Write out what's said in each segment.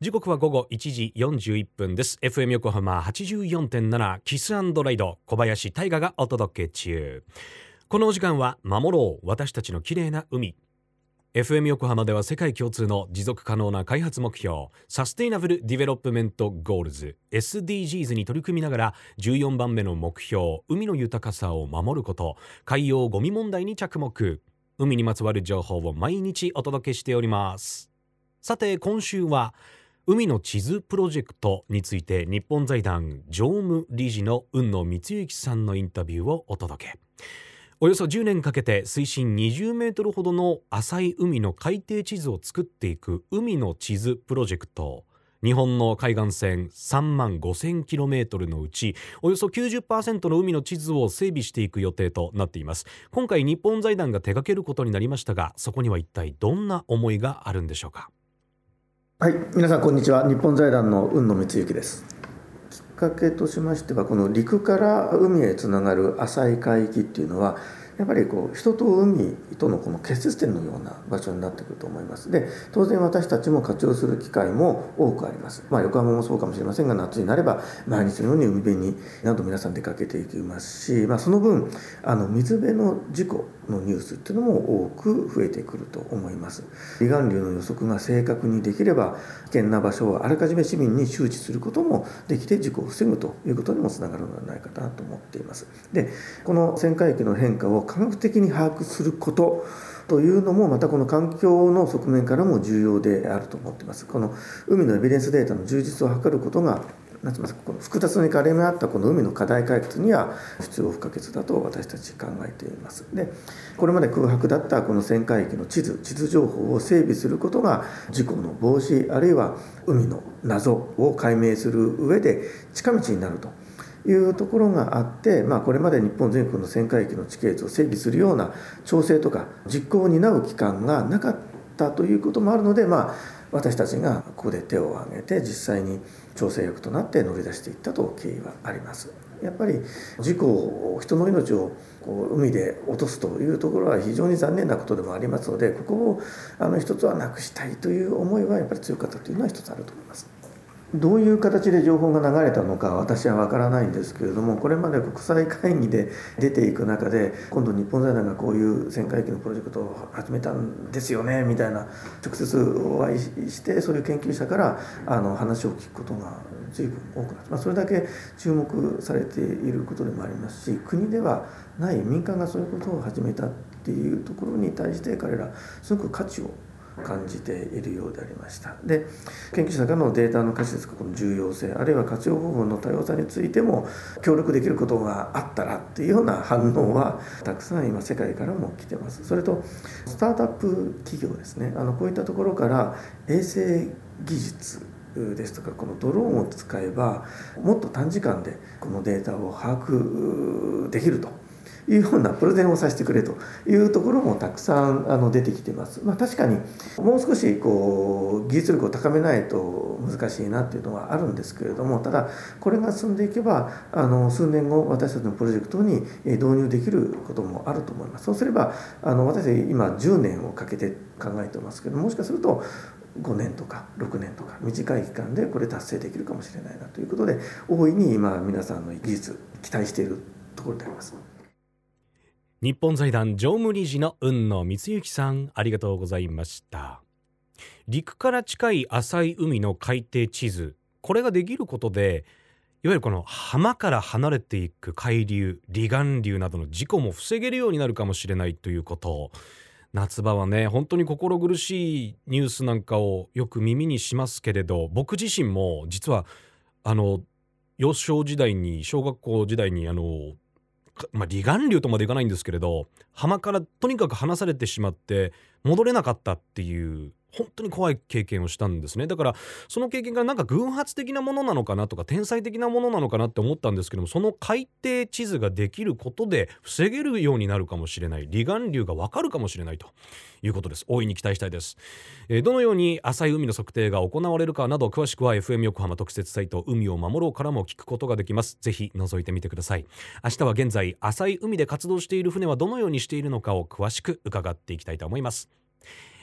時刻は午後1時41分です。FM 横浜84.7キスライド小林大賀がお届け中。このお時間は守ろう私たちの綺麗な海。FM 横浜では世界共通の持続可能な開発目標 Sustainable Development Goals SDGs に取り組みながら14番目の目標海の豊かさを守ること海洋ゴミ問題に着目。海にまつわる情報を毎日お届けしております。さて今週は海の地図プロジェクトについて日本財団常務理事の雲野光之さんのインタビューをお届け。およそ10年かけて水深20メートルほどの浅い海の海底地図を作っていく海の地図プロジェクト。日本の海岸線3万 5000km のうちおよそ90%の海の地図を整備していく予定となっています。今回日本財団が手掛けることになりましたがそこには一体どんな思いがあるんでしょうか。はい、皆さんこんにちは。日本財団の雲野光之です。きっかけとしましては、この陸から海へつながる浅い海域っていうのは、やっぱりこう人と海とのこの結節点のような場所になってくると思います。で当然私たちも活用する機会も多くあります、まあ、横浜もそうかもしれませんが夏になれば毎日のように海辺になど皆さん出かけていきますし、まあ、その分あの水辺の事故のニュースっていうのも多く増えてくると思います。離岸流の予測が正確にできれば危険な場所をあらかじめ市民に周知することもできて事故を防ぐということにもつながるのではないかなと思っています。でこの旋回域の変化を科学的に把握することというのもまたこの環境の側面からも重要であると思っています。この海のエビデンスデータの充実を図ることがなんてます。かこの複雑に絡み合ったこの海の課題解決には必要不可欠だと私たち考えています。でこれまで空白だったこの旋回域の地図地図情報を整備することが事故の防止あるいは海の謎を解明する上で近道になると。いうところがあって、まあ、これまで日本全国の旋回域の地形図を整備するような調整とか実行を担う機関がなかったということもあるので、まあ、私たちがここで手を挙げて実際に調整役となって乗り出していったと経緯はあります。やっぱり事故を人の命をこう海で落とすというところは非常に残念なことでもありますのでここをあの一つはなくしたいという思いはやっぱり強かったというのは一つあると思います。どういう形で情報が流れたのか私は分からないんですけれどもこれまで国際会議で出ていく中で今度日本財団がこういう旋回機のプロジェクトを始めたんですよねみたいな直接お会いしてそういう研究者からあの話を聞くことが随分多くなって、まあ、それだけ注目されていることでもありますし国ではない民間がそういうことを始めたっていうところに対して彼らすごく価値を感じているようでありました。で研究者からのデータの可視化の重要性あるいは活用方法の多様さについても協力できることがあったらっていうような反応はたくさん今世界からも来てます。それとスタートアップ企業ですね。あのこういったところから衛星技術ですとかこのドローンを使えばもっと短時間でこのデータを把握できると。いうようなプレゼンをさせてくれというところもたくさんあの出てきてます。まあ、確かにもう少しこう技術力を高めないと難しいなっていうのはあるんですけれどもただこれが進んでいけばあの数年後私たちのプロジェクトに導入できることもあると思います。そうすればあの私今10年をかけて考えてますけどもしかすると5年とか6年とか短い期間でこれ達成できるかもしれないなということで大いに今皆さんの技術期待しているところであります。日本財団常務理事の雲野光之さんありがとうございました。陸から近い浅い海の海底地図これができることでいわゆるこの浜から離れていく海流離岸流などの事故も防げるようになるかもしれないということ。夏場はね本当に心苦しいニュースなんかをよく耳にしますけれど僕自身も実はあの幼少時代に小学校時代にあのまあ、離岸流とまでいかないんですけれど浜からとにかく離されてしまって戻れなかったっていう本当に怖い経験をしたんですね。だからその経験がなんか偶発的なものなのかなとか天才的なものなのかなって思ったんですけどもその海底地図ができることで防げるようになるかもしれない。離岸流がわかるかもしれないということです。大いに期待したいです、えー、どのように浅い海の測定が行われるかなど詳しくは FM 横浜特設サイト海を守ろうからも聞くことができます。ぜひ覗いてみてください。明日は現在浅い海で活動している船はどのようにしているのかを詳しく伺っていきたいと思います。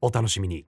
お楽しみに。